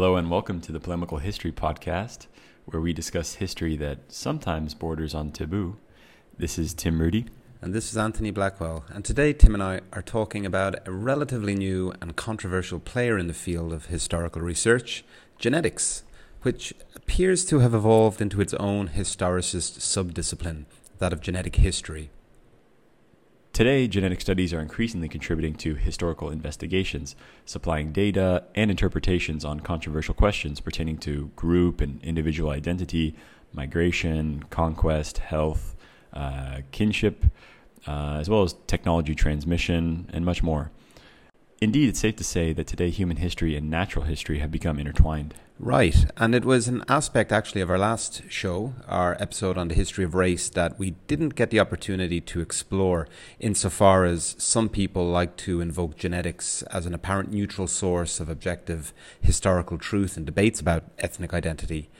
Hello, and welcome to the Polemical History Podcast, where we discuss history that sometimes borders on taboo. This is Tim Rudy. And this is Anthony Blackwell. And today, Tim and I are talking about a relatively new and controversial player in the field of historical research genetics, which appears to have evolved into its own historicist subdiscipline, that of genetic history. Today, genetic studies are increasingly contributing to historical investigations, supplying data and interpretations on controversial questions pertaining to group and individual identity, migration, conquest, health, uh, kinship, uh, as well as technology transmission, and much more. Indeed, it's safe to say that today human history and natural history have become intertwined. Right, and it was an aspect actually of our last show, our episode on the history of race, that we didn't get the opportunity to explore insofar as some people like to invoke genetics as an apparent neutral source of objective historical truth in debates about ethnic identity.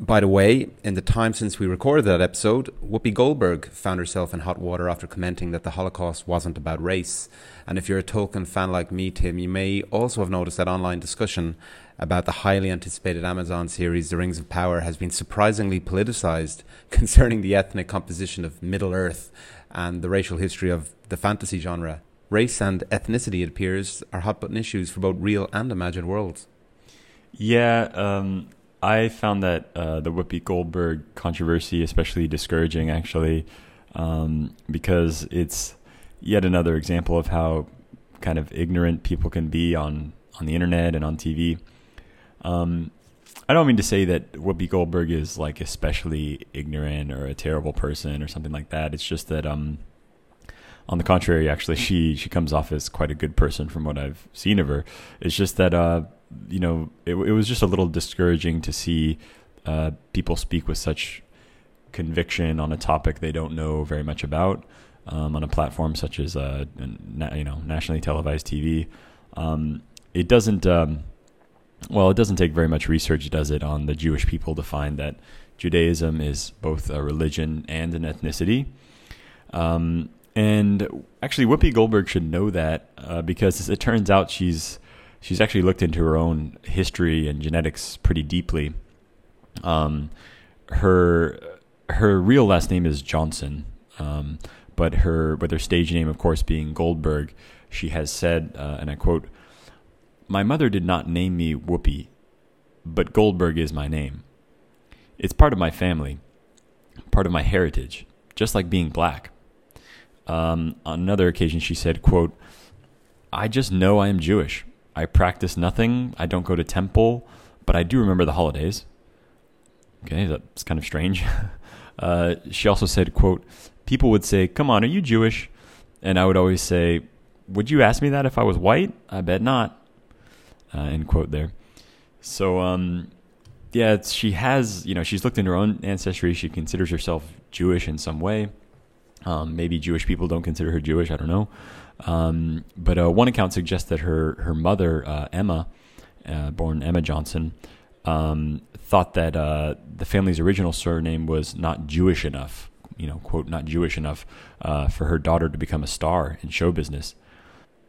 By the way, in the time since we recorded that episode, Whoopi Goldberg found herself in hot water after commenting that the Holocaust wasn't about race. And if you're a Tolkien fan like me, Tim, you may also have noticed that online discussion about the highly anticipated Amazon series, The Rings of Power, has been surprisingly politicized concerning the ethnic composition of Middle Earth and the racial history of the fantasy genre. Race and ethnicity, it appears, are hot button issues for both real and imagined worlds. Yeah, um, I found that uh, the Whoopi Goldberg controversy especially discouraging, actually, um, because it's yet another example of how kind of ignorant people can be on on the internet and on TV. Um, I don't mean to say that Whoopi Goldberg is like especially ignorant or a terrible person or something like that. It's just that, um, on the contrary, actually, she she comes off as quite a good person from what I've seen of her. It's just that uh, you know, it, it was just a little discouraging to see uh, people speak with such conviction on a topic they don't know very much about um, on a platform such as uh, you know nationally televised TV. Um, it doesn't. Um, well, it doesn't take very much research, does it, on the Jewish people to find that Judaism is both a religion and an ethnicity. Um, and actually, Whoopi Goldberg should know that uh, because it turns out she's she's actually looked into her own history and genetics pretty deeply. Um, her her real last name is Johnson, um, but her but her stage name, of course, being Goldberg. She has said, uh, and I quote, "My mother did not name me Whoopi, but Goldberg is my name. It's part of my family, part of my heritage, just like being black." Um, on another occasion, she said, "quote I just know I am Jewish. I practice nothing. I don't go to temple, but I do remember the holidays. Okay, that's kind of strange. Uh, she also said, "quote People would say, "Come on, are you Jewish?" And I would always say, "Would you ask me that if I was white? I bet not." Uh, end quote. There. So, um, yeah, she has, you know, she's looked into her own ancestry. She considers herself Jewish in some way. Um, maybe Jewish people don't consider her Jewish. I don't know. Um, but uh, one account suggests that her her mother uh, Emma, uh, born Emma Johnson, um, thought that uh, the family's original surname was not Jewish enough. You know, quote, not Jewish enough uh, for her daughter to become a star in show business.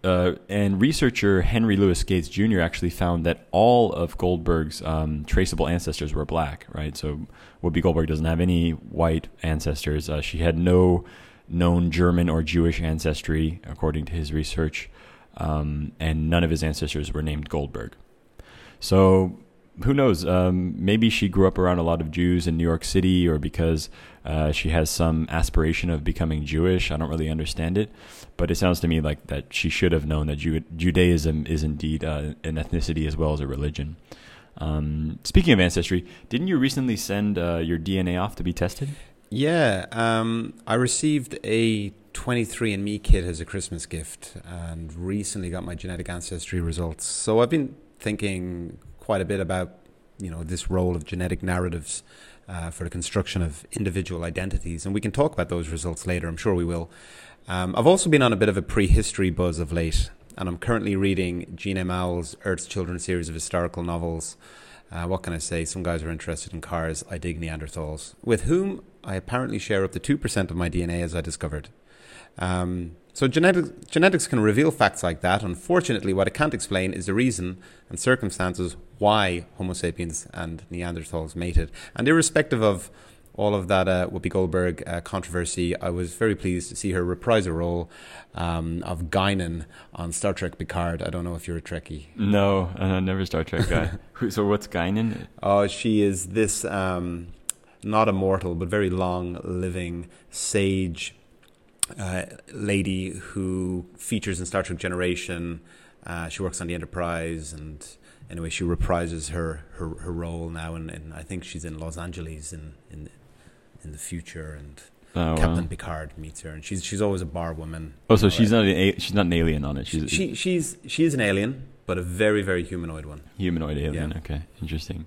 Uh, and researcher Henry Louis Gates Jr. actually found that all of Goldberg's um, traceable ancestors were black. Right, so Whoopi Goldberg doesn't have any white ancestors. she had no known German or Jewish ancestry, according to his research, um, and none of his ancestors were named Goldberg. So who knows? Um, maybe she grew up around a lot of Jews in New York City, or because uh, she has some aspiration of becoming Jewish. I don't really understand it, but it sounds to me like that she should have known that Ju- Judaism is indeed uh, an ethnicity as well as a religion. Um, speaking of ancestry, didn't you recently send uh, your DNA off to be tested? Yeah, um, I received a 23andMe kit as a Christmas gift and recently got my genetic ancestry results. So I've been thinking quite a bit about, you know, this role of genetic narratives uh, for the construction of individual identities. And we can talk about those results later, I'm sure we will. Um, I've also been on a bit of a prehistory buzz of late, and I'm currently reading Jean M. Auel's Earth's Children series of historical novels. Uh, what can I say? Some guys are interested in cars. I dig Neanderthals, with whom I apparently share up to 2% of my DNA, as I discovered. Um, so genetic, genetics can reveal facts like that. Unfortunately, what it can't explain is the reason and circumstances why Homo sapiens and Neanderthals mated. And irrespective of all of that uh, Whoopi Goldberg uh, controversy, I was very pleased to see her reprise a role um, of Guinan on Star Trek Picard. I don't know if you're a Trekkie. No, uh, never Star Trek guy. so what's Guinan? Oh, she is this um, not immortal, but very long living sage uh, lady who features in Star Trek Generation. Uh, she works on the Enterprise and anyway, she reprises her, her, her role now, and, and I think she's in Los Angeles in, in in the future, and oh, Captain wow. Picard meets her, and she's she's always a bar woman. Oh, so she's not an she's not an alien on it. She's she she's she is an alien, but a very very humanoid one. Humanoid alien. Yeah. Okay, interesting.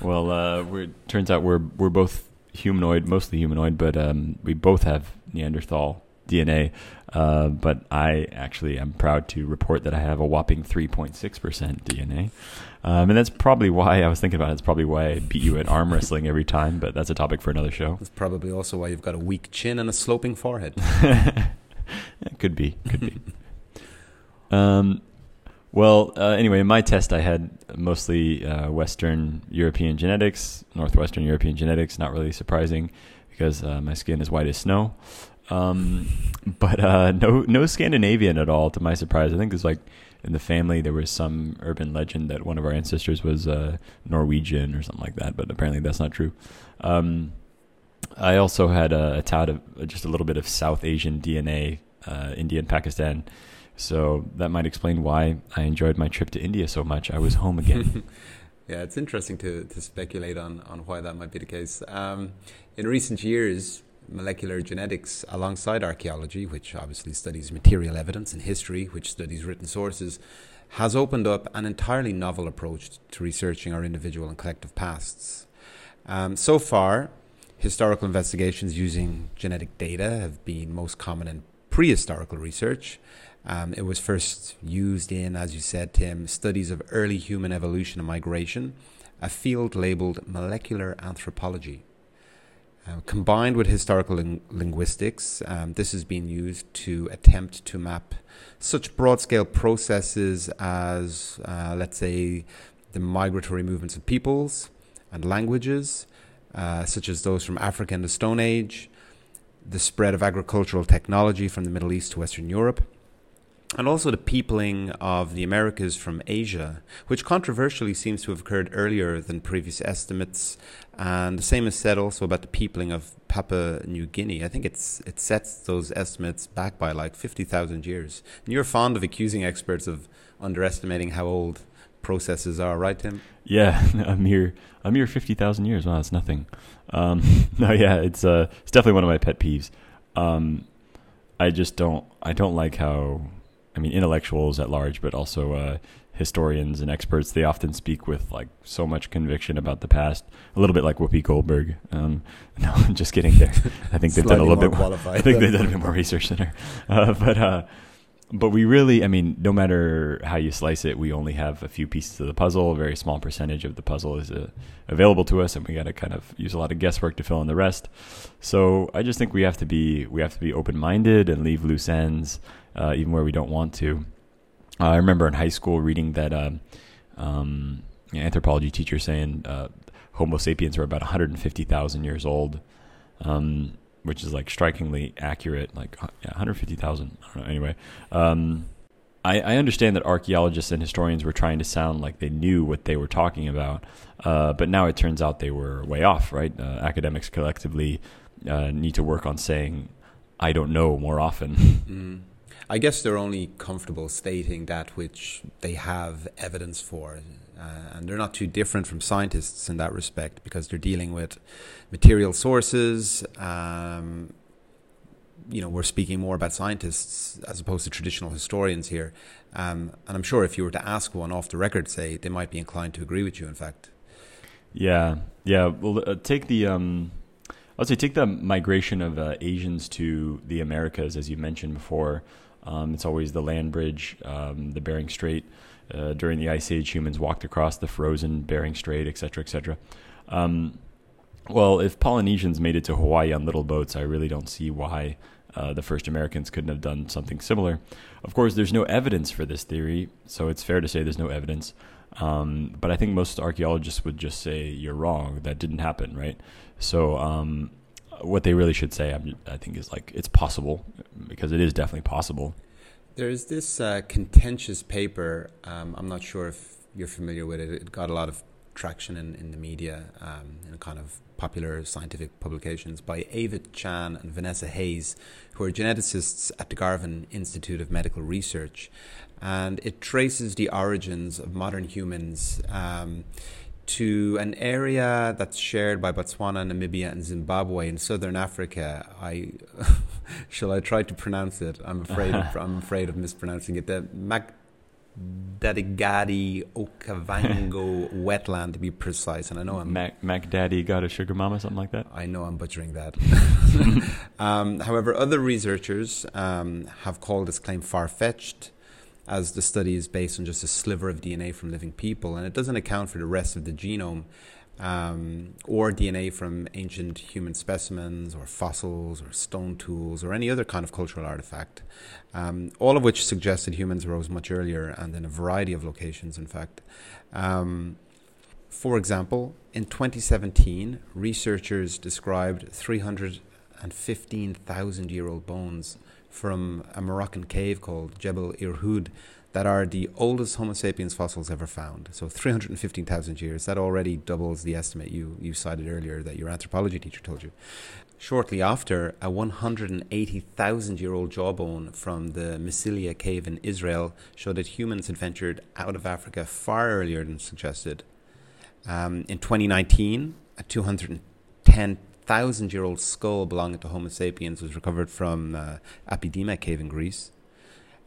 Well, uh, we're turns out we're we're both humanoid, mostly humanoid, but um, we both have Neanderthal DNA. Uh, but I actually am proud to report that I have a whopping 3.6% DNA. Um, and that's probably why I was thinking about it. It's probably why I beat you at arm wrestling every time, but that's a topic for another show. It's probably also why you've got a weak chin and a sloping forehead. it could be, could be. um, well, uh, anyway, in my test, I had mostly uh, Western European genetics, Northwestern European genetics. Not really surprising because uh, my skin is white as snow. Um, but uh, no, no Scandinavian at all. To my surprise, I think there's like in the family there was some urban legend that one of our ancestors was uh, Norwegian or something like that. But apparently that's not true. Um, I also had a, a tad of just a little bit of South Asian DNA, uh, India and Pakistan. So that might explain why I enjoyed my trip to India so much. I was home again. yeah, it's interesting to, to speculate on, on why that might be the case. Um, in recent years, molecular genetics alongside archaeology, which obviously studies material evidence, and history, which studies written sources, has opened up an entirely novel approach to researching our individual and collective pasts. Um, so far, historical investigations using genetic data have been most common in prehistorical research. Um, it was first used in, as you said, Tim, studies of early human evolution and migration, a field labeled molecular anthropology. Um, combined with historical ling- linguistics, um, this has been used to attempt to map such broad scale processes as, uh, let's say, the migratory movements of peoples and languages, uh, such as those from Africa in the Stone Age, the spread of agricultural technology from the Middle East to Western Europe, and also the peopling of the Americas from Asia, which controversially seems to have occurred earlier than previous estimates. And the same is said also about the peopling of Papua New Guinea. I think it's it sets those estimates back by like fifty thousand years. And you're fond of accusing experts of underestimating how old processes are, right, Tim? Yeah, a mere a mere fifty thousand years. Wow, that's nothing. Um, no, yeah, it's uh, it's definitely one of my pet peeves. Um, I just don't I don't like how I mean, intellectuals at large, but also uh, historians and experts. They often speak with like so much conviction about the past, a little bit like Whoopi Goldberg. Um, no, I'm just kidding. There, I think they've done a little bit more. I think they've done a bit more research than her. Uh, but uh, but we really, I mean, no matter how you slice it, we only have a few pieces of the puzzle. A very small percentage of the puzzle is uh, available to us, and we got to kind of use a lot of guesswork to fill in the rest. So I just think we have to be we have to be open minded and leave loose ends uh, even where we don't want to. Uh, I remember in high school reading that uh, um, anthropology teacher saying uh, Homo sapiens were about 150,000 years old, um, which is like strikingly accurate. Like yeah, 150,000. Anyway, um, I, I, understand that archaeologists and historians were trying to sound like they knew what they were talking about, uh, but now it turns out they were way off. Right? Uh, academics collectively need to work on saying, "I don't know" more often. I guess they're only comfortable stating that which they have evidence for. Uh, and they're not too different from scientists in that respect because they're dealing with material sources. Um, you know, we're speaking more about scientists as opposed to traditional historians here. Um, and I'm sure if you were to ask one off the record, say, they might be inclined to agree with you, in fact. Yeah, yeah. Well, uh, take the. Um, I'd say take the migration of uh, Asians to the Americas, as you mentioned before. Um, it's always the land bridge, um, the Bering Strait. Uh, during the Ice Age, humans walked across the frozen Bering Strait, etc., etc. Um, well, if Polynesians made it to Hawaii on little boats, I really don't see why uh, the first Americans couldn't have done something similar. Of course, there's no evidence for this theory, so it's fair to say there's no evidence. Um, but I think most archaeologists would just say you're wrong. That didn't happen, right? So um, what they really should say, I think, is like it's possible because it is definitely possible. There's this uh, contentious paper. Um, I'm not sure if you're familiar with it. It got a lot of traction in, in the media, um, in kind of popular scientific publications by Eva Chan and Vanessa Hayes, who are geneticists at the Garvan Institute of Medical Research. And it traces the origins of modern humans um, to an area that's shared by Botswana, Namibia, and Zimbabwe in southern Africa. I shall I try to pronounce it? I'm afraid of, I'm afraid of mispronouncing it. The Mac Dadigadi Okavango wetland to be precise. And I know I'm Mac, Mac Daddy got a sugar mama, something like that. I know I'm butchering that. um, however, other researchers um, have called this claim far fetched, as the study is based on just a sliver of DNA from living people, and it doesn't account for the rest of the genome um, or DNA from ancient human specimens or fossils or stone tools or any other kind of cultural artifact, um, all of which suggested humans arose much earlier and in a variety of locations, in fact. Um, for example, in 2017, researchers described 315,000 year old bones from a Moroccan cave called Jebel Irhoud that are the oldest Homo sapiens fossils ever found. So 315,000 years. That already doubles the estimate you, you cited earlier that your anthropology teacher told you. Shortly after, a 180,000 year old jawbone from the Misliya cave in Israel showed that humans had ventured out of Africa far earlier than suggested. Um, in 2019, a 210,000 year old skull belonging to Homo sapiens was recovered from uh, Apidima cave in Greece.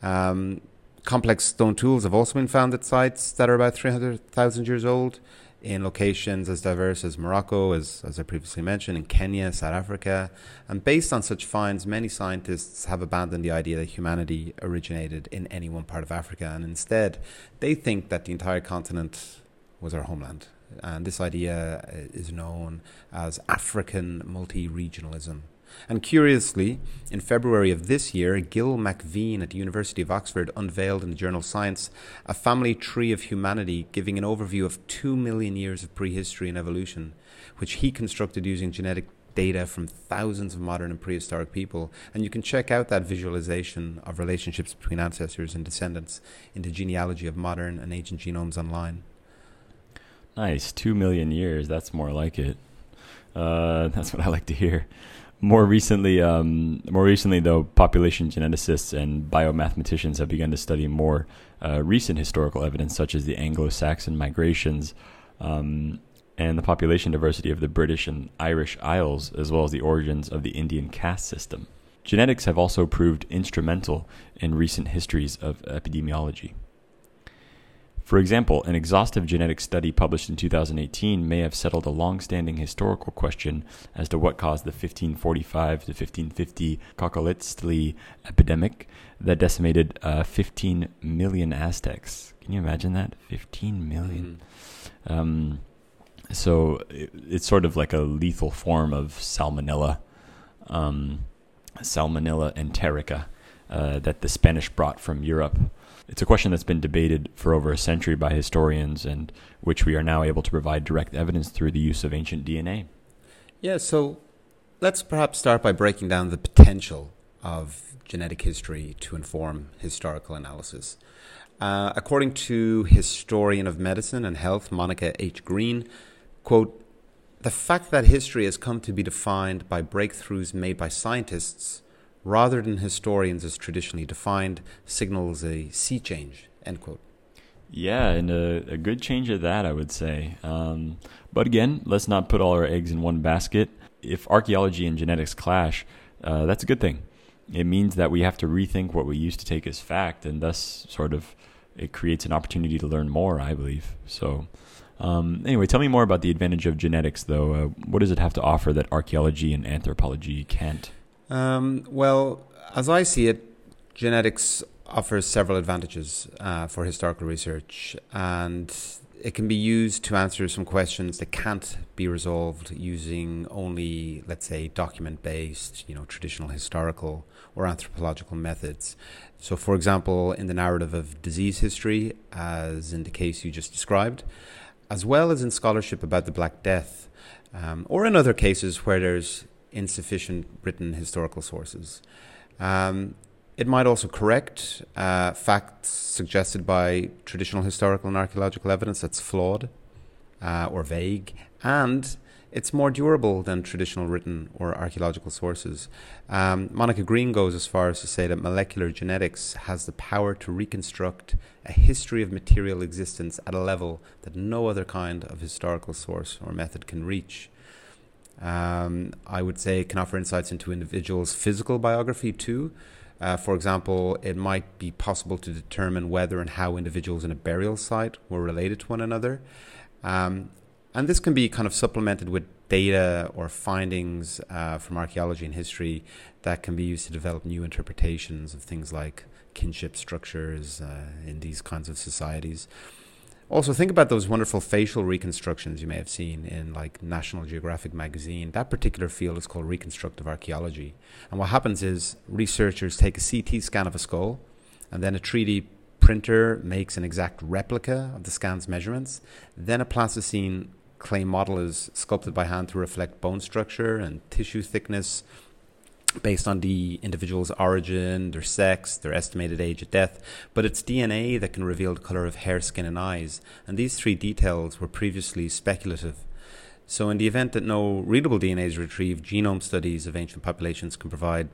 Um, complex stone tools have also been found at sites that are about 300,000 years old in locations as diverse as Morocco, as, as I previously mentioned, in Kenya, South Africa. And based on such finds, many scientists have abandoned the idea that humanity originated in any one part of Africa. And instead, they think that the entire continent was our homeland. And this idea uh, is known as African multi regionalism. And curiously, in February of this year, Gil McVean at the University of Oxford unveiled in the journal Science a family tree of humanity giving an overview of two million years of prehistory and evolution, which he constructed using genetic data from thousands of modern and prehistoric people. And you can check out that visualization of relationships between ancestors and descendants in the genealogy of modern and ancient genomes online. Nice. Two million years. That's more like it. Uh, that's what I like to hear. More recently, um, more recently, though, population geneticists and biomathematicians have begun to study more uh, recent historical evidence, such as the Anglo-Saxon migrations um, and the population diversity of the British and Irish Isles, as well as the origins of the Indian caste system. Genetics have also proved instrumental in recent histories of epidemiology. For example, an exhaustive genetic study published in 2018 may have settled a long standing historical question as to what caused the 1545 to 1550 cocoliztli epidemic that decimated uh, 15 million Aztecs. Can you imagine that? 15 million. Mm-hmm. Um, so it, it's sort of like a lethal form of salmonella, um, salmonella enterica, uh, that the Spanish brought from Europe. It's a question that's been debated for over a century by historians and which we are now able to provide direct evidence through the use of ancient DNA. Yeah, so let's perhaps start by breaking down the potential of genetic history to inform historical analysis. Uh, according to historian of medicine and health Monica H. Green, quote, the fact that history has come to be defined by breakthroughs made by scientists rather than historians as traditionally defined, signals a sea change. End quote. Yeah, and a, a good change at that, I would say. Um, but again, let's not put all our eggs in one basket. If archaeology and genetics clash, uh, that's a good thing. It means that we have to rethink what we used to take as fact, and thus sort of it creates an opportunity to learn more, I believe. So, um, anyway, tell me more about the advantage of genetics, though. Uh, what does it have to offer that archaeology and anthropology can't? Um, well, as I see it, genetics offers several advantages uh, for historical research, and it can be used to answer some questions that can't be resolved using only, let's say, document based, you know, traditional historical or anthropological methods. So, for example, in the narrative of disease history, as in the case you just described, as well as in scholarship about the Black Death, um, or in other cases where there's insufficient written historical sources. Um, it might also correct uh, facts suggested by traditional historical and archaeological evidence that's flawed uh, or vague, and it's more durable than traditional written or archaeological sources. Um, Monica Green goes as far as to say that molecular genetics has the power to reconstruct a history of material existence at a level that no other kind of historical source or method can reach. Um, I would say it can offer insights into individuals' physical biography too. Uh, for example, it might be possible to determine whether and how individuals in a burial site were related to one another. Um, and this can be kind of supplemented with data or findings uh, from archaeology and history that can be used to develop new interpretations of things like kinship structures uh, in these kinds of societies. Also, think about those wonderful facial reconstructions you may have seen in like National Geographic magazine. That particular field is called reconstructive archaeology. And what happens is researchers take a CT scan of a skull, and then a 3D printer makes an exact replica of the scan's measurements. Then a plasticine clay model is sculpted by hand to reflect bone structure and tissue thickness based on the individual's origin, their sex, their estimated age at death, but it's DNA that can reveal the color of hair, skin, and eyes. And these three details were previously speculative. So, in the event that no readable DNA is retrieved, genome studies of ancient populations can provide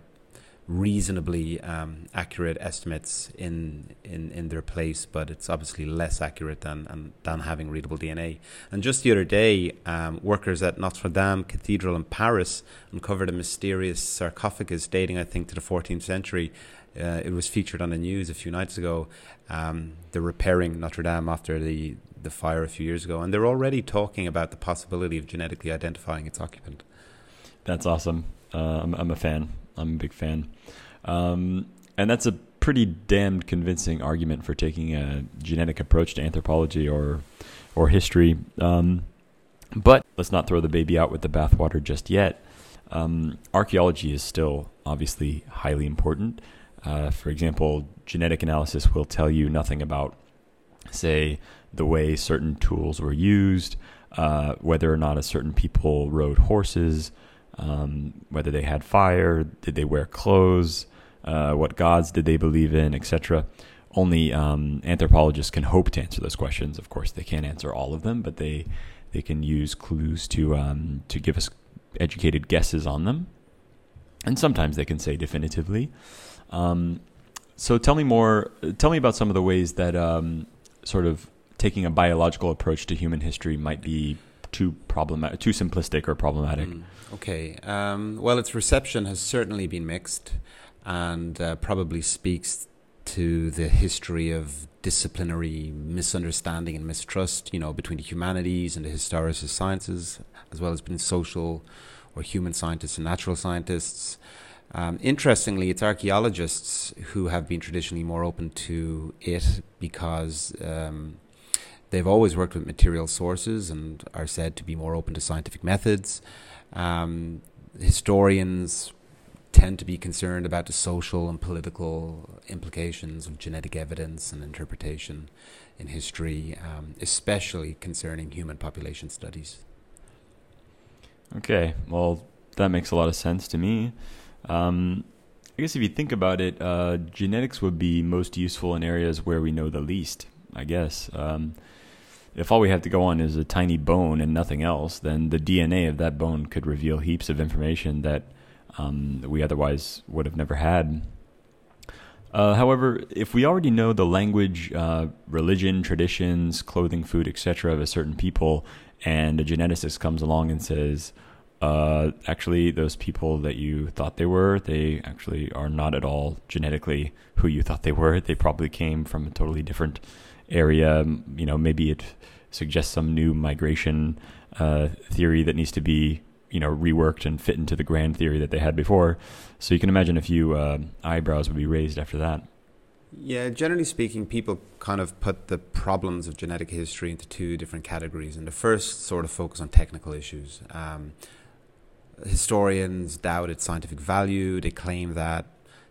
reasonably um, accurate estimates in, in in their place, but it's obviously less accurate than um, than having readable DNA. And just the other day, um, workers at Notre Dame Cathedral in Paris uncovered a mysterious sarcophagus dating, I think, to the 14th century. Uh, it was featured on the news a few nights ago. Um, they're repairing Notre Dame after the the fire a few years ago, and they're already talking about the possibility of genetically identifying its occupant. That's awesome. Uh, I'm, I'm a fan. I'm a big fan. Um, and that's a pretty damned convincing argument for taking a genetic approach to anthropology or or history. Um, but let's not throw the baby out with the bathwater just yet. Um, archaeology is still obviously highly important. Uh, for example, genetic analysis will tell you nothing about, say, the way certain tools were used, uh, whether or not a certain people rode horses, um, whether they had fire, did they wear clothes, uh, what gods did they believe in, etc. Only um, anthropologists can hope to answer those questions. Of course, they can't answer all of them, but they they can use clues to um, to give us educated guesses on them, and sometimes they can say definitively. Um, so, tell me more. Tell me about some of the ways that um, sort of taking a biological approach to human history might be too problematic, too simplistic or problematic. Mm, okay. Um, well, its reception has certainly been mixed, and uh, probably speaks to the history of disciplinary misunderstanding and mistrust, you know, between the humanities and the historical sciences, as well as between social or human scientists and natural scientists. Um, interestingly, it's archaeologists who have been traditionally more open to it because um, They've always worked with material sources and are said to be more open to scientific methods. Um, historians tend to be concerned about the social and political implications of genetic evidence and interpretation in history, um, especially concerning human population studies. Okay, well, that makes a lot of sense to me. Um, I guess if you think about it, uh, genetics would be most useful in areas where we know the least, I guess. Um, if all we have to go on is a tiny bone and nothing else, then the DNA of that bone could reveal heaps of information that um, we otherwise would have never had. Uh, however, if we already know the language, uh, religion, traditions, clothing, food, etc., of a certain people, and a geneticist comes along and says, uh, actually, those people that you thought they were, they actually are not at all genetically who you thought they were. They probably came from a totally different area. You know, maybe it suggests some new migration uh, theory that needs to be you know reworked and fit into the grand theory that they had before. So you can imagine a few uh, eyebrows would be raised after that. Yeah, generally speaking, people kind of put the problems of genetic history into two different categories. And the first sort of focus on technical issues. Um, historians doubt its scientific value. They claim that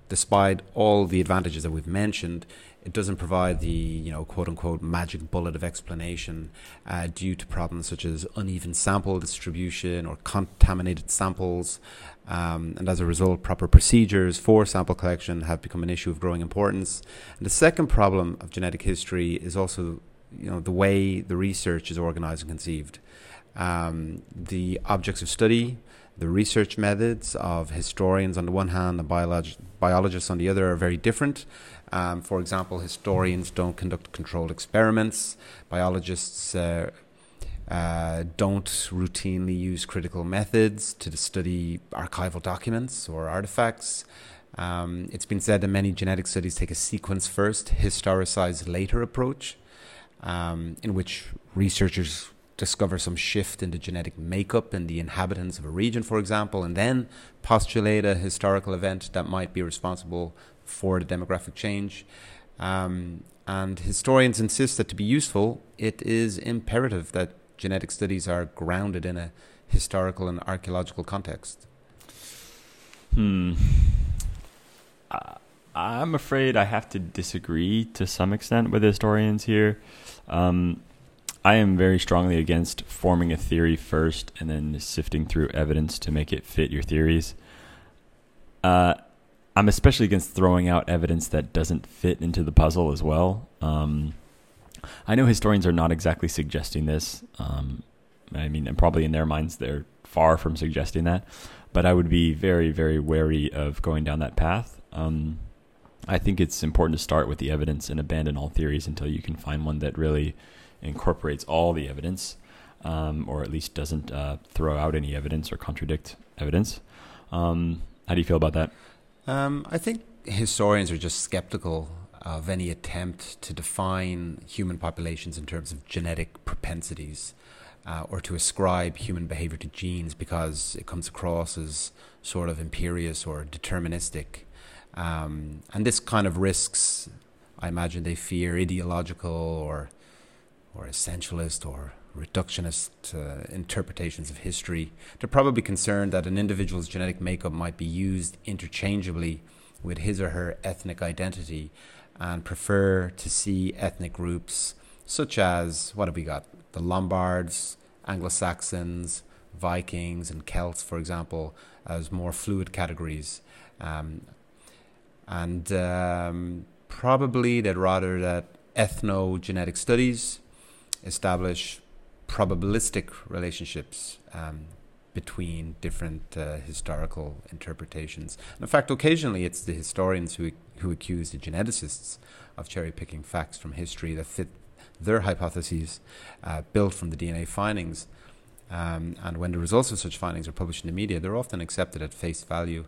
despite all the advantages that we've mentioned, it doesn't provide the you know quote unquote magic bullet of explanation uh, due to problems such as uneven sample distribution or contaminated samples. Um, and as a result, proper procedures for sample collection have become an issue of growing importance. And the second problem of genetic history is also you know the way the research is organized and conceived. Um, the objects of study the research methods of historians on the one hand and biolog- biologists on the other are very different. Um, for example, historians don't conduct controlled experiments. Biologists uh, uh, don't routinely use critical methods to study archival documents or artifacts. Um, it's been said that many genetic studies take a sequence first, historicize later approach, um, in which researchers discover some shift in the genetic makeup in the inhabitants of a region, for example, and then postulate a historical event that might be responsible for the demographic change. Um, and historians insist that to be useful, it is imperative that genetic studies are grounded in a historical and archaeological context. Hmm. I'm afraid I have to disagree to some extent with historians here. Um, I am very strongly against forming a theory first and then sifting through evidence to make it fit your theories. Uh, I'm especially against throwing out evidence that doesn't fit into the puzzle as well. Um, I know historians are not exactly suggesting this. Um, I mean, and probably in their minds, they're far from suggesting that. But I would be very, very wary of going down that path. Um, I think it's important to start with the evidence and abandon all theories until you can find one that really incorporates all the evidence, um, or at least doesn't uh, throw out any evidence or contradict evidence. Um, how do you feel about that? Um, I think historians are just skeptical of any attempt to define human populations in terms of genetic propensities. Uh, or to ascribe human behavior to genes because it comes across as sort of imperious or deterministic. Um, and this kind of risks, I imagine they fear ideological or or essentialist or reductionist uh, interpretations of history. They're probably concerned that an individual's genetic makeup might be used interchangeably with his or her ethnic identity and prefer to see ethnic groups such as what have we got? The Lombards, Anglo Saxons, Vikings, and Celts, for example, as more fluid categories. Um, and um, probably they'd rather that ethnogenetic studies establish probabilistic relationships um, between different uh, historical interpretations. And in fact, occasionally it's the historians who who accuse the geneticists of cherry picking facts from history that fit their hypotheses uh, built from the DNA findings. Um, and when the results of such findings are published in the media, they're often accepted at face value.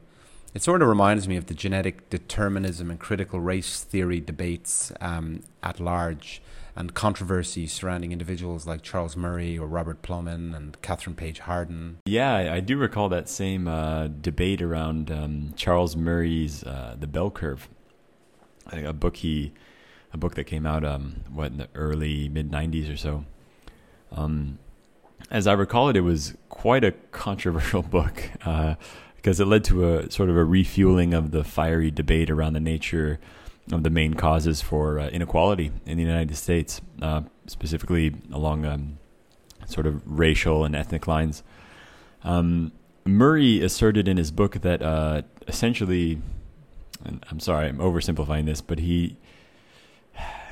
It sort of reminds me of the genetic determinism and critical race theory debates um, at large and controversy surrounding individuals like Charles Murray or Robert Plomin and Kathryn Paige Harden. Yeah, I do recall that same uh, debate around um, Charles Murray's uh, The Bell Curve, a book he, a book that came out um, what in the early mid '90s or so. Um, as I recall it, it was quite a controversial book uh, because it led to a sort of a refueling of the fiery debate around the nature of the main causes for uh, inequality in the United States, uh, specifically along um, sort of racial and ethnic lines. Um, Murray asserted in his book that uh, essentially, I'm sorry, I'm oversimplifying this, but he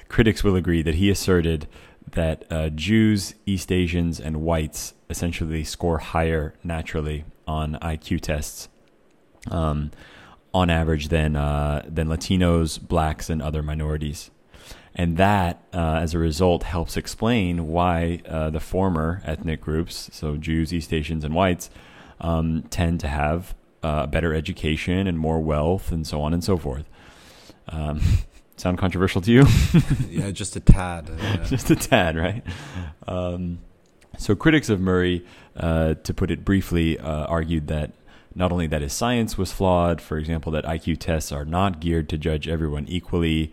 critics will agree that he asserted that uh, Jews, East Asians, and whites essentially score higher naturally on IQ tests. Um, on average than uh, than Latinos, blacks, and other minorities. And that, uh, as a result, helps explain why uh, the former ethnic groups, so Jews, East Asians, and whites, um, tend to have uh, a better education and more wealth, and so on and so forth. Um, sound controversial to you? yeah, just a tad. just a tad, right? Um, so, critics of Murray, uh, to put it briefly, uh, argued that not only that his science was flawed, for example, that IQ tests are not geared to judge everyone equally,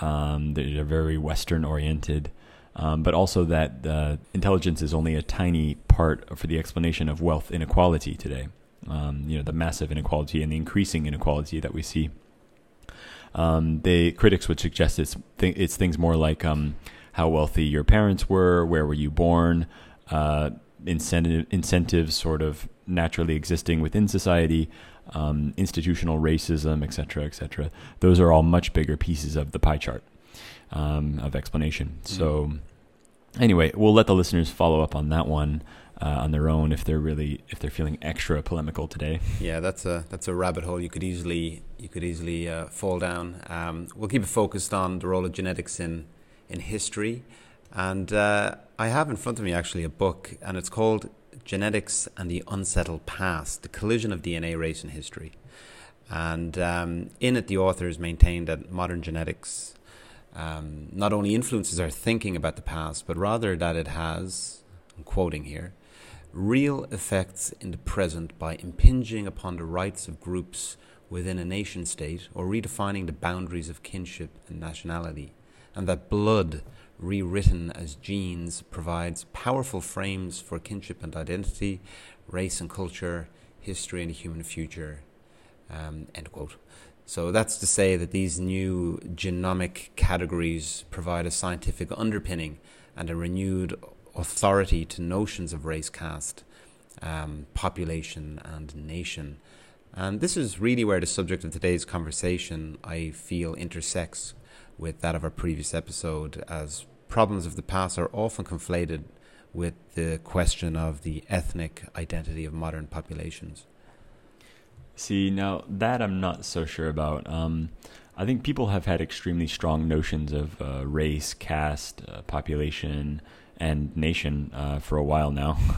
Um, they're very Western oriented, um, but also that uh, intelligence is only a tiny part for the explanation of wealth inequality today. Um, you know, the massive inequality and the increasing inequality that we see. Um, they critics would suggest it's th- it's things more like um, how wealthy your parents were, where were you born, uh, incentive incentives sort of naturally existing within society, um, institutional racism, etc., etc. Those are all much bigger pieces of the pie chart um, of explanation. Mm. So, anyway, we'll let the listeners follow up on that one. Uh, on their own, if they're really if they're feeling extra polemical today, yeah, that's a that's a rabbit hole you could easily you could easily uh, fall down. Um, we'll keep it focused on the role of genetics in in history, and uh, I have in front of me actually a book, and it's called Genetics and the Unsettled Past The Collision of DNA, Race, and History. And um, in it, the authors maintain that modern genetics um, not only influences our thinking about the past, but rather that it has, I'm quoting here, real effects in the present by impinging upon the rights of groups within a nation state or redefining the boundaries of kinship and nationality, and that blood rewritten as genes, provides powerful frames for kinship and identity, race and culture, history and the human future. Um, end quote. So that's to say that these new genomic categories provide a scientific underpinning and a renewed authority to notions of race, caste, um, population, and nation. And this is really where the subject of today's conversation, I feel, intersects with that of our previous episode, as problems of the past are often conflated with the question of the ethnic identity of modern populations. See, now that I'm not so sure about. Um, I think people have had extremely strong notions of uh, race, caste, uh, population, and nation uh, for a while now.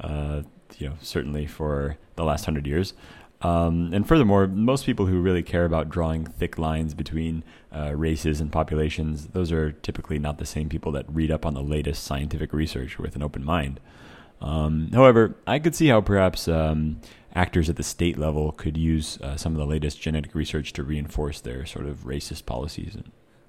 Uh, you know, certainly for the last hundred years. Um, and furthermore, most people who really care about drawing thick lines between uh, races and populations, those are typically not the same people that read up on the latest scientific research with an open mind. Um, however, I could see how perhaps um, actors at the state level could use uh, some of the latest genetic research to reinforce their sort of racist policies.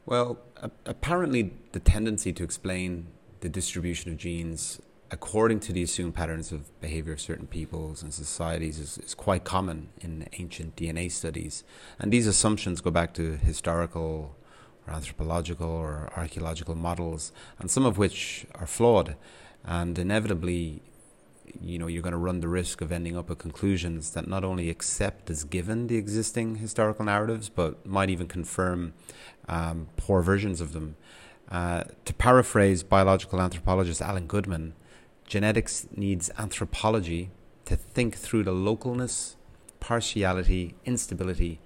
Well, apparently, the tendency to explain the distribution of genes according to the assumed patterns of behavior of certain peoples and societies is, is quite common in ancient DNA studies. And these assumptions go back to historical or anthropological or archaeological models, and some of which are flawed. And inevitably, you know, you're going to run the risk of ending up with conclusions that not only accept as given the existing historical narratives, but might even confirm um, poor versions of them. Uh, to paraphrase biological anthropologist Alan Goodman, genetics needs anthropology to think through the localness, partiality, instability,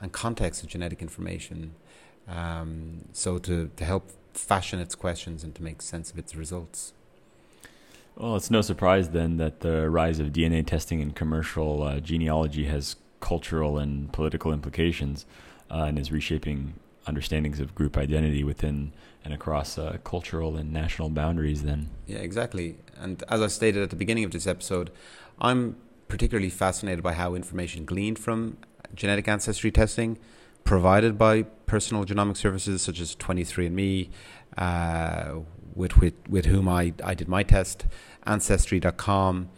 and context of genetic information. Um, so to, to help fashion its questions and to make sense of its results. Well, it's no surprise then that the rise of DNA testing in commercial uh, genealogy has cultural and political implications uh, and is reshaping understandings of group identity within and across uh, cultural and national boundaries then. Yeah, exactly. And as I stated at the beginning of this episode, I'm particularly fascinated by how information gleaned from genetic ancestry testing provided by personal genomic services such as 23andMe, uh, with, with, with whom I, I did my test, Ancestry.com,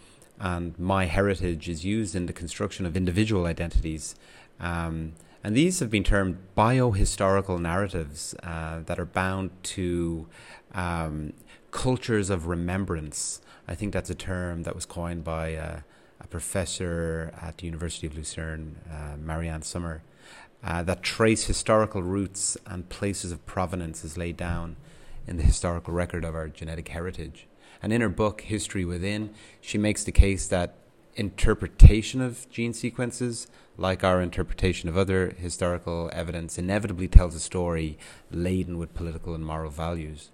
and MyHeritage is used in the construction of individual identities. Um, and these have been termed biohistorical narratives uh, that are bound to um, cultures of remembrance. I think that's a term that was coined by uh, a professor at the University of Lucerne, uh, Marianne Sommer, uh, that trace historical roots and places of provenance is laid down in the historical record of our genetic heritage. And in her book, History Within, she makes the case that interpretation of gene sequences, like our interpretation of other historical evidence, inevitably tells a story laden with political and moral values.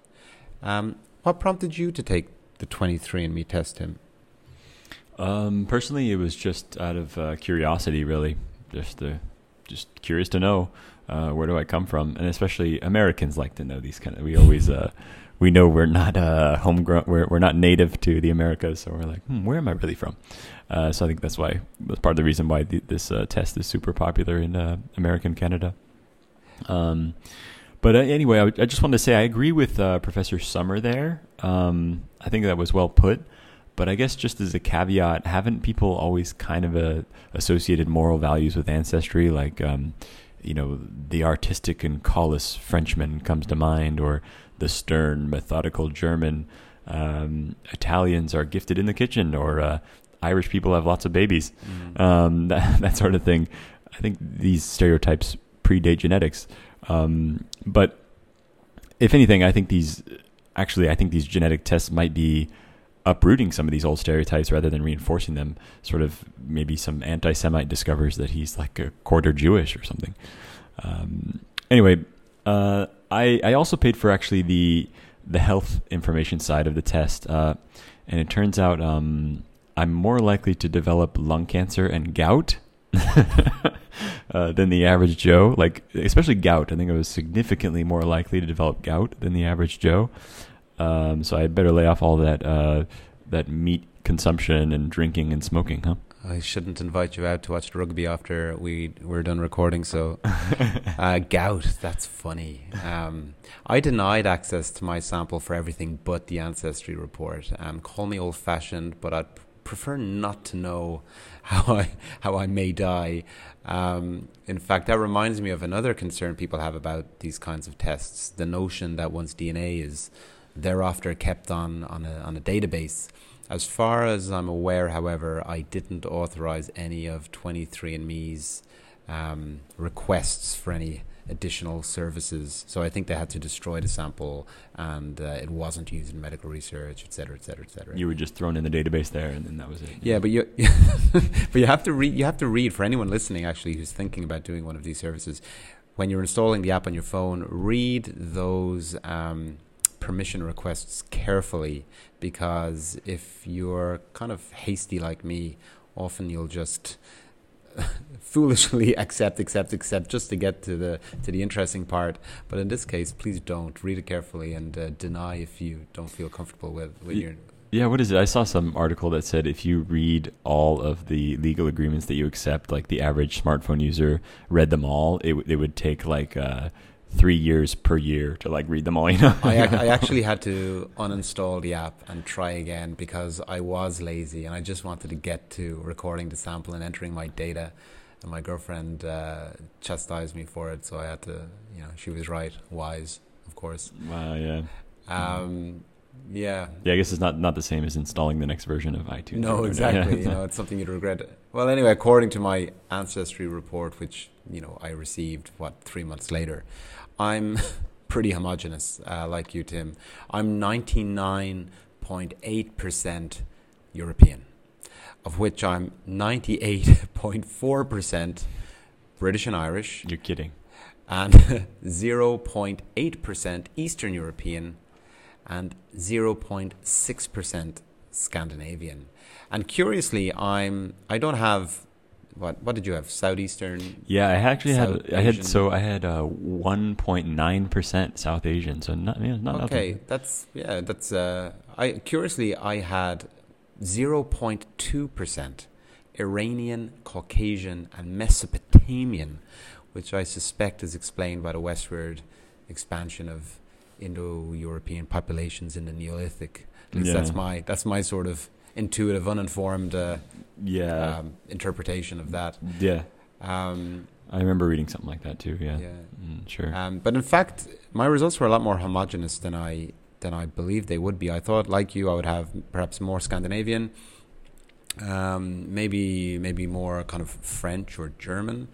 Um, what prompted you to take the 23andMe test, Tim? Um, personally, it was just out of uh, curiosity, really, just uh, just curious to know uh, where do I come from, and especially Americans like to know these kind of. We always uh, we know we're not uh, homegrown, we're we're not native to the Americas, so we're like, hmm, where am I really from? Uh, so I think that's why that's part of the reason why the, this test is super popular in American Canada. Um, but uh, anyway, I, just wanted to say I agree with uh, Professor Sommer there. Um, I think that was well put. But I guess just as a caveat, haven't people always kind of uh, associated moral values with ancestry? Like, um, you know, the artistic and callous Frenchman comes to mind, or the stern, methodical German. Um, Italians are gifted in the kitchen, or uh, Irish people have lots of babies. Mm. Um, that, that sort of thing. I think these stereotypes predate genetics. Um, but if anything, I think these actually, I think these genetic tests might be uprooting some of these old stereotypes rather than reinforcing them. Sort of maybe some anti-Semite discovers that he's like a quarter Jewish or something. Um, anyway, uh, I I also paid for actually the the health information side of the test, uh, and it turns out um, I'm more likely to develop lung cancer and gout. uh, than the average Joe, like especially gout. I think I was significantly more likely to develop gout than the average Joe. Um, so I better lay off all that uh, that meat consumption and drinking and smoking, huh? I shouldn't invite you out to watch the rugby after we were done recording. So, uh, gout, that's funny. Um, I denied access to my sample for everything but the ancestry report. Um, call me old fashioned, but I'd prefer not to know how I how I may die. Um, in fact, that reminds me of another concern people have about these kinds of tests: the notion that one's DNA is thereafter kept on on a on a database. As far as I'm aware, however, I didn't authorize any of 23andMe's um, requests for any additional services. So I think they had to destroy the sample, and uh, it wasn't used in medical research, et cetera, et cetera, et cetera. You were just thrown in the database there, and then that was it. Yeah, but you, but you have to read. You have to read for anyone listening, actually, who's thinking about doing one of these services. When you're installing the app on your phone, read those um, permission requests carefully because if you're kind of hasty like me, often you'll just foolishly accept, accept, accept just to get to the to the interesting part. But in this case, please don't read it carefully and uh, deny if you don't feel comfortable with with Y- your. Yeah, what is it? I saw some article that said if you read all of the legal agreements that you accept, like the average smartphone user read them all, it, it would take like uh, three years per year to like read them all. You know, I, I actually had to uninstall the app and try again because I was lazy and I just wanted to get to recording the sample and entering my data. And my girlfriend uh, chastised me for it, so I had to, you know, she was right, wise, of course. wow, yeah, Um, yeah, yeah. I guess it's not not the same as installing the next version of iTunes. no, exactly. Yeah. you know, it's something you'd regret. Well, anyway, according to my ancestry report, which you know I received what three months later, I'm pretty homogenous, uh, like you, Tim. I'm ninety nine point eight percent European, of which I'm ninety eight point four percent British and Irish, You're kidding. and zero point eight percent Eastern European, and 0.6% Scandinavian. And curiously, I'm I don't have what what did you have? Southeastern. Yeah, I actually South had I had so I had uh, 1.9 percent South Asian, so not yeah, not Okay, nothing. that's yeah, that's uh I curiously I had 0.2% Iranian, Caucasian and Mesopotamian, which I suspect is explained by the westward expansion of Indo-European populations in the Neolithic. At least that's my that's my sort of intuitive, uninformed uh, Yeah, um, interpretation of that. yeah. Um, I remember reading something like that too. Yeah, yeah. Mm, sure. Um, but in fact, my results were a lot more homogenous than I than I believed they would be. I thought, like you, I would have perhaps more Scandinavian, um, maybe maybe more kind of French or German,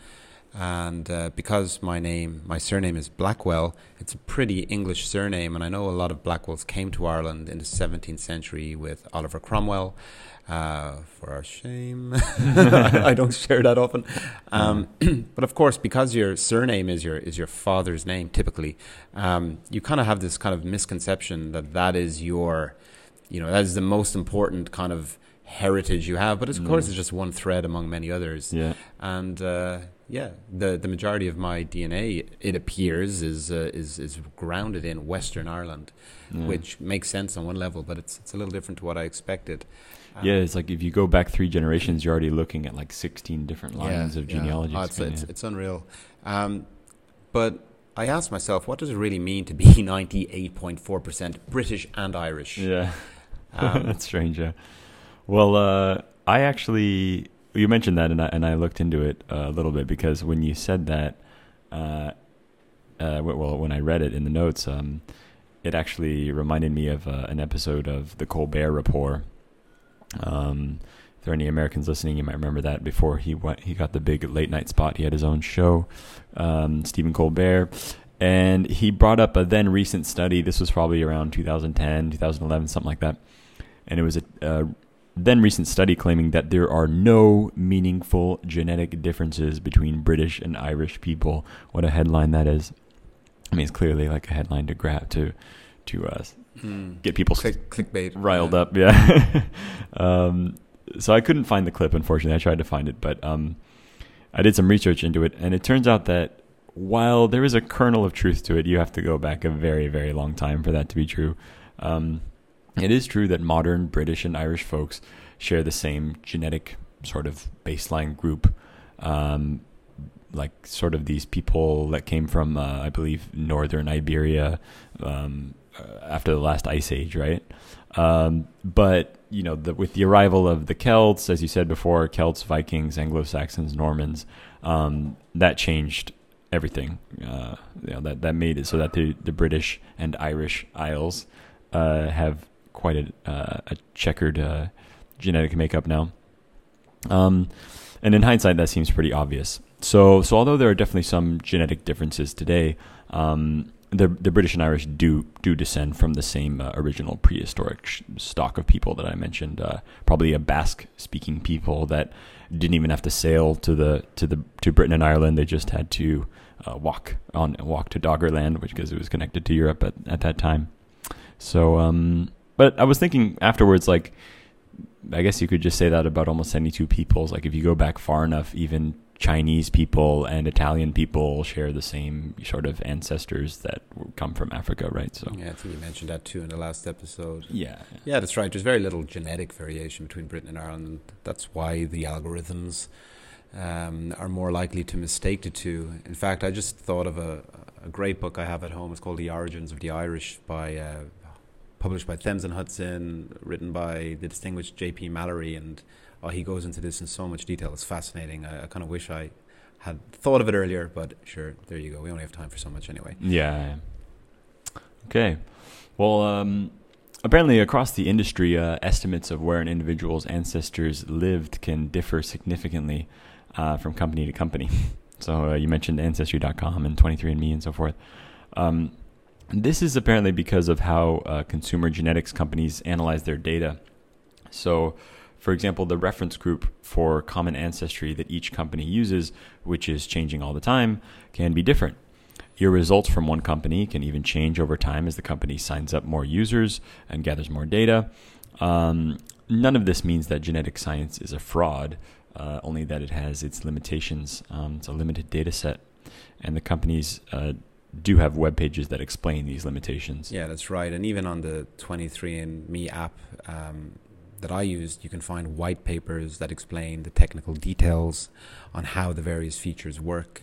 and uh, because my name, my surname is Blackwell, it's a pretty English surname, and I know a lot of Blackwells came to Ireland in the 17th century with Oliver Cromwell. Uh, for our shame, I don't share that often. Um, but of course, because your surname is your is your father's name, typically, um, you kind of have this kind of misconception that that is your, you know, that is the most important kind of heritage you have. But of course, Mm. it's just one thread among many others. yeah, And uh, yeah, the the majority of my DNA, it appears, is uh, is is grounded in Western Ireland, yeah. which makes sense on one level, but it's it's a little different to what I expected. Um, yeah, it's like if you go back three generations, you're already looking at like 16 different lines of genealogy. Oh, it's, it's, it's unreal. Um, but I asked myself, what does it really mean to be 98.4% British and Irish? Yeah, Um, that's strange. Yeah. Well, uh, I actually you mentioned that, and I and I looked into it uh, a little bit because when you said that, uh, uh, well, when I read it in the notes, um, it actually reminded me of uh, an episode of the Colbert Report. Um, if there are any Americans listening, you might remember that before he went, he got the big late night spot. He had his own show, um, Stephen Colbert, and he brought up a then recent study. This was probably around 2010, 2011, something like that, and it was a, a then recent study claiming that there are no meaningful genetic differences between British and Irish people. What a headline that is! I mean, it's clearly like a headline to grab to to uh, hmm. get people Click, clickbait. riled Yeah. up. Yeah. um, so I couldn't find the clip. Unfortunately, I tried to find it, but um, I did some research into it, and it turns out that while there is a kernel of truth to it, you have to go back a very, very long time for that to be true. Um, it is true that modern British and Irish folks share the same genetic sort of baseline group. Um, like sort of these people that came from, uh, I believe, northern Iberia um, uh, after the last ice age, right? Um, but you know, the, with the arrival of the Celts, as you said before, Celts, Vikings, Anglo Saxons, Normans, um, that changed everything. Uh, you know, that that made it so that the the British and Irish Isles uh, have quite a, uh, a checkered uh, genetic makeup now. Um, and in hindsight, that seems pretty obvious. So, so although there are definitely some genetic differences today, um, the the British and Irish do do descend from the same uh, original prehistoric sh- stock of people that I mentioned. Uh, probably a Basque speaking people that didn't even have to sail to the to the to Britain and Ireland. They just had to uh, walk on walk to Doggerland, which because it was connected to Europe at, at that time. So, um, but I was thinking afterwards, like I guess you could just say that about almost any two peoples. Like if you go back far enough, even Chinese people and Italian people share the same sort of ancestors that come from Africa, right? So Yeah, I think you mentioned that too in the last episode. yeah, Yeah, that's right. There's very little genetic variation between Britain and Ireland. That's why the algorithms um, are more likely to mistake the two. In fact, I just thought of a, a great book I have at home. It's called The Origins of the Irish by uh, published by Thames and Hudson, written by the distinguished J.P. Mallory, and oh, he goes into this in so much detail. It's fascinating. I, I kind of wish I had thought of it earlier, but sure, there you go. We only have time for so much anyway. yeah. Okay, well, um, apparently across the industry, uh, estimates of where an individual's ancestors lived can differ significantly uh, from company to company. So uh, you mentioned Ancestry.com and 23andMe and so forth. Um, this is apparently because of how uh, consumer genetics companies analyze their data. So, for example, the reference group for common ancestry that each company uses, which is changing all the time, can be different. Your results from one company can even change over time as the company signs up more users and gathers more data. Um, none of this means that genetic science is a fraud, uh, only that it has its limitations. Um, it's a limited data set, and the companies uh, do have web pages that explain these limitations. Yeah, that's right. And even on the 23andMe app um, that I used, you can find white papers that explain the technical details on how the various features work.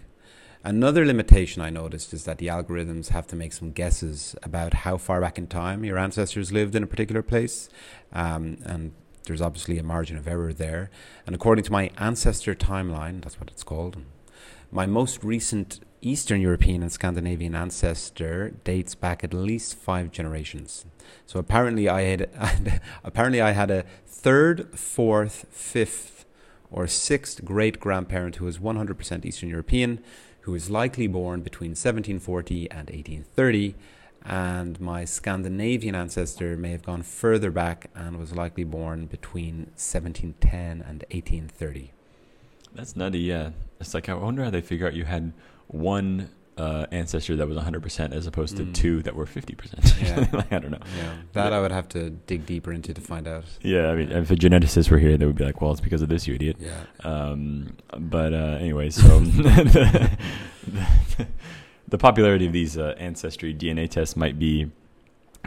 Another limitation I noticed is that the algorithms have to make some guesses about how far back in time your ancestors lived in a particular place. Um, and there's obviously a margin of error there. And according to my ancestor timeline, that's what it's called, my most recent Eastern European and Scandinavian ancestor dates back at least five generations. So apparently, I had apparently I had a third, fourth, fifth, or sixth great grandparent who was 100% Eastern European, who was likely born between 1740 and 1830. And my Scandinavian ancestor may have gone further back and was likely born between 1710 and 1830. That's nutty, yeah. It's like I wonder how they figure out you had one uh, ancestor that was 100% as opposed to Mm. two that were 50%. Yeah. like, I don't know. Yeah, that I would have to dig deeper into to find out. Yeah, I mean, if a geneticist were here, they would be like, well, it's because of this, you idiot. Yeah. Um, but uh, anyway, so the, the, the popularity of these uh, ancestry DNA tests might be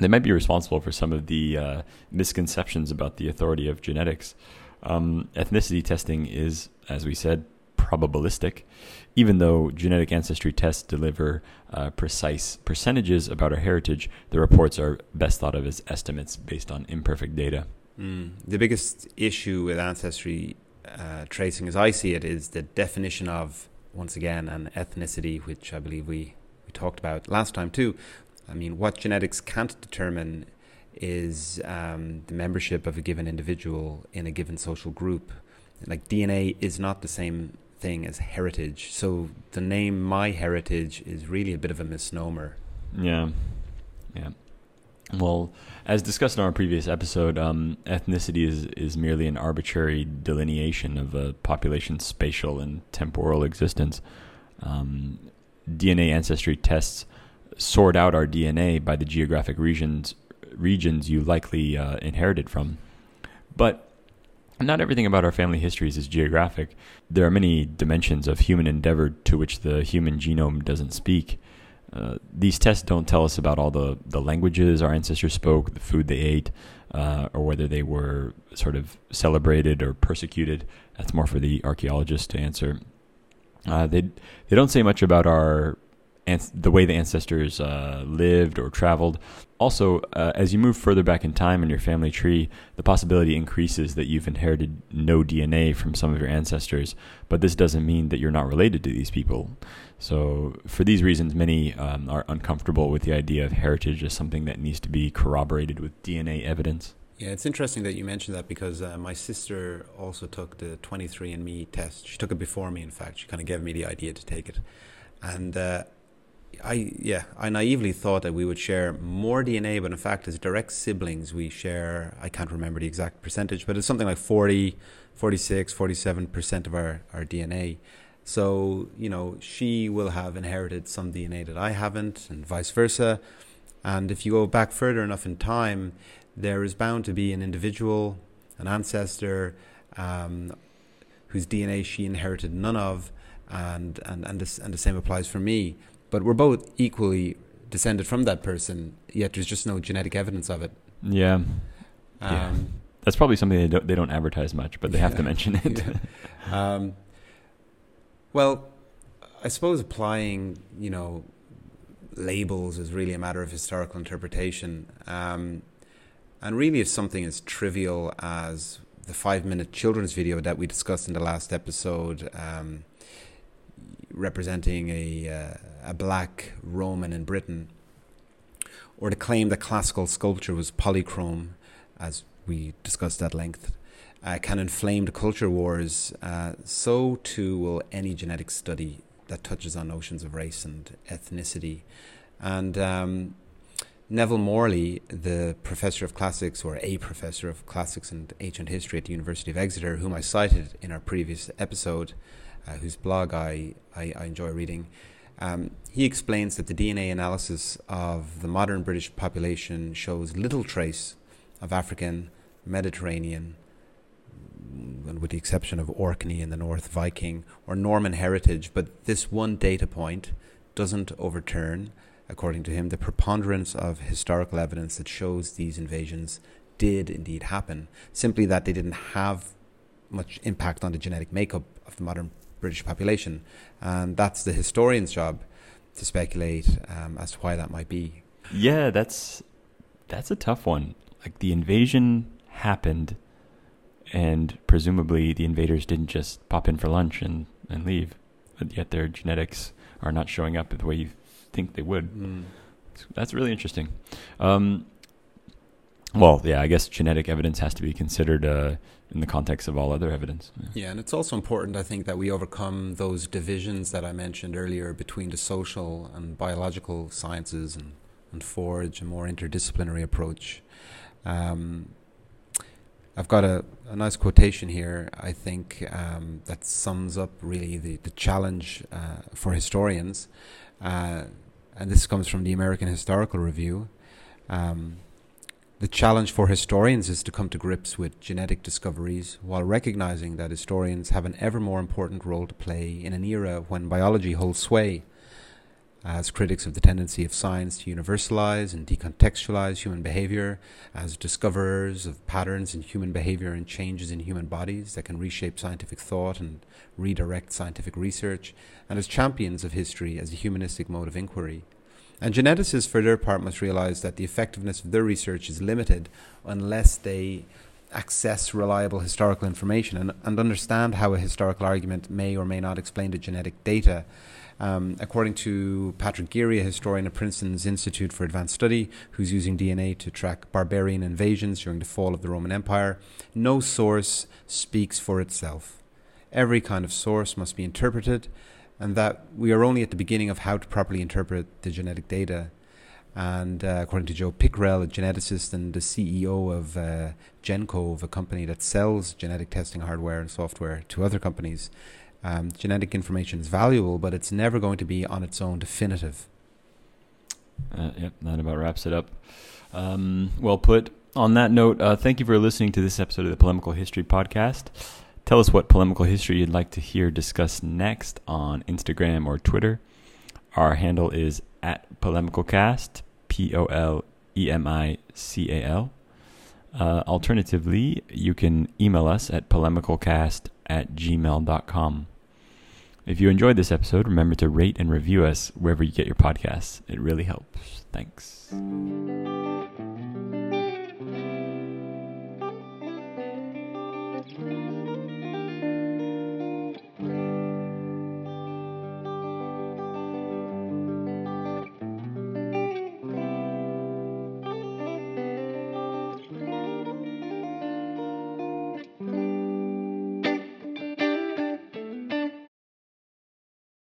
they might be responsible for some of the uh, misconceptions about the authority of genetics. Um, ethnicity testing is, as we said, probabilistic. Even though genetic ancestry tests deliver uh, precise percentages about our heritage, the reports are best thought of as estimates based on imperfect data. Mm. The biggest issue with ancestry uh, tracing, as I see it, is the definition of, once again, an ethnicity, which I believe we, we talked about last time too. I mean, what genetics can't determine is um, the membership of a given individual in a given social group. Like DNA is not the same thing as heritage. So the name My Heritage is really a bit of a misnomer. Yeah. Yeah. Well, as discussed in our previous episode, um, ethnicity is, is merely an arbitrary delineation of a population's spatial and temporal existence. Um, DNA ancestry tests sort out our DNA by the geographic regions regions you likely uh, inherited from. But not everything about our family histories is geographic. There are many dimensions of human endeavor to which the human genome doesn't speak. Uh, these tests don't tell us about all the, the languages our ancestors spoke, the food they ate, uh, or whether they were sort of celebrated or persecuted. That's more for the archaeologists to answer. Uh, they they don't say much about our the way the ancestors uh, lived or traveled. Also, uh, as you move further back in time in your family tree, the possibility increases that you've inherited no DNA from some of your ancestors, but this doesn't mean that you're not related to these people. So, for these reasons, many um, are uncomfortable with the idea of heritage as something that needs to be corroborated with DNA evidence. Yeah, it's interesting that you mentioned that because uh, my sister also took the 23andMe test. She took it before me, in fact. She kind of gave me the idea to take it. And uh, I yeah, I naively thought that we would share more DNA, but in fact, as direct siblings, we share. I can't remember the exact percentage, but it's something like 40, 46, 47 percent of our our DNA. So you know, she will have inherited some DNA that I haven't, and vice versa. And if you go back further enough in time, there is bound to be an individual, an ancestor, um, whose DNA she inherited none of, and and and this and the same applies for me but we're both equally descended from that person, yet there's just no genetic evidence of it. Yeah. Um, yeah. That's probably something they don't, they don't advertise much, but they have to mention it. yeah. um, well, I suppose applying, you know, labels is really a matter of historical interpretation. Um, and really, if something as trivial as the five minute children's video that we discussed in the last episode, um, representing a, uh, a black Roman in Britain, or the claim that classical sculpture was polychrome, as we discussed at length, uh, can inflame the culture wars, uh, so too will any genetic study that touches on notions of race and ethnicity. And um, Neville Morley, the professor of classics, or a professor of classics and ancient history at the University of Exeter, whom I cited in our previous episode, uh, whose blog I, I, I enjoy reading, um, he explains that the DNA analysis of the modern British population shows little trace of African, Mediterranean, and with the exception of Orkney in the North, Viking, or Norman heritage, but this one data point doesn't overturn, according to him, the preponderance of historical evidence that shows these invasions did indeed happen, simply that they didn't have much impact on the genetic makeup of the modern British population. And that's the historian's job to speculate um, as to why that might be. Yeah, that's that's a tough one. Like the invasion happened, and presumably the invaders didn't just pop in for lunch and, and leave, but yet their genetics are not showing up the way you think they would. Mm. That's really interesting. Um, well, yeah, I guess genetic evidence has to be considered uh, in the context of all other evidence. Yeah. yeah. and it's also important, I think, that we overcome those divisions that I mentioned earlier between the social and biological sciences and, and forge a more interdisciplinary approach. Um, I've got a, a nice quotation here, I think, um, that sums up really the, the challenge uh, for historians. Uh, and this comes from the American Historical Review. Um, the challenge for historians is to come to grips with genetic discoveries while recognizing that historians have an ever more important role to play in an era when biology holds sway. as critics of the tendency of science to universalize and decontextualize human behavior, as discoverers of patterns in human behavior and changes in human bodies that can reshape scientific thought and redirect scientific research, and as champions of history as a humanistic mode of inquiry. And geneticists, for their part, must realize that the effectiveness of their research is limited unless they access reliable historical information and, and understand how a historical argument may or may not explain the genetic data um, according to Patrick Geary, a historian at Princeton's Institute for Advanced Study, who's using DNA to track barbarian invasions during the fall of the Roman Empire, no source speaks for itself. Every kind of source must be interpreted, and that we are only at the beginning of how to properly interpret the genetic data. And uh, according to Joe Pickrell, a geneticist and the CEO of uh, GenCove, a company that sells genetic testing hardware and software to other companies, um, genetic information is valuable, but it's never going to be on its own definitive. Uh, yep, that about wraps it up. Um, well put. On that note, uh, thank you for listening to this episode of the Polemical History Podcast. Tell us what polemical history you'd like to hear discussed next on Instagram or Twitter. Our handle is at polemicalcast, P O L E M I C A L. Uh, alternatively, you can email us at polemicalcast at gmail.com. If you enjoyed this episode, remember to rate and review us wherever you get your podcasts. It really helps. Thanks.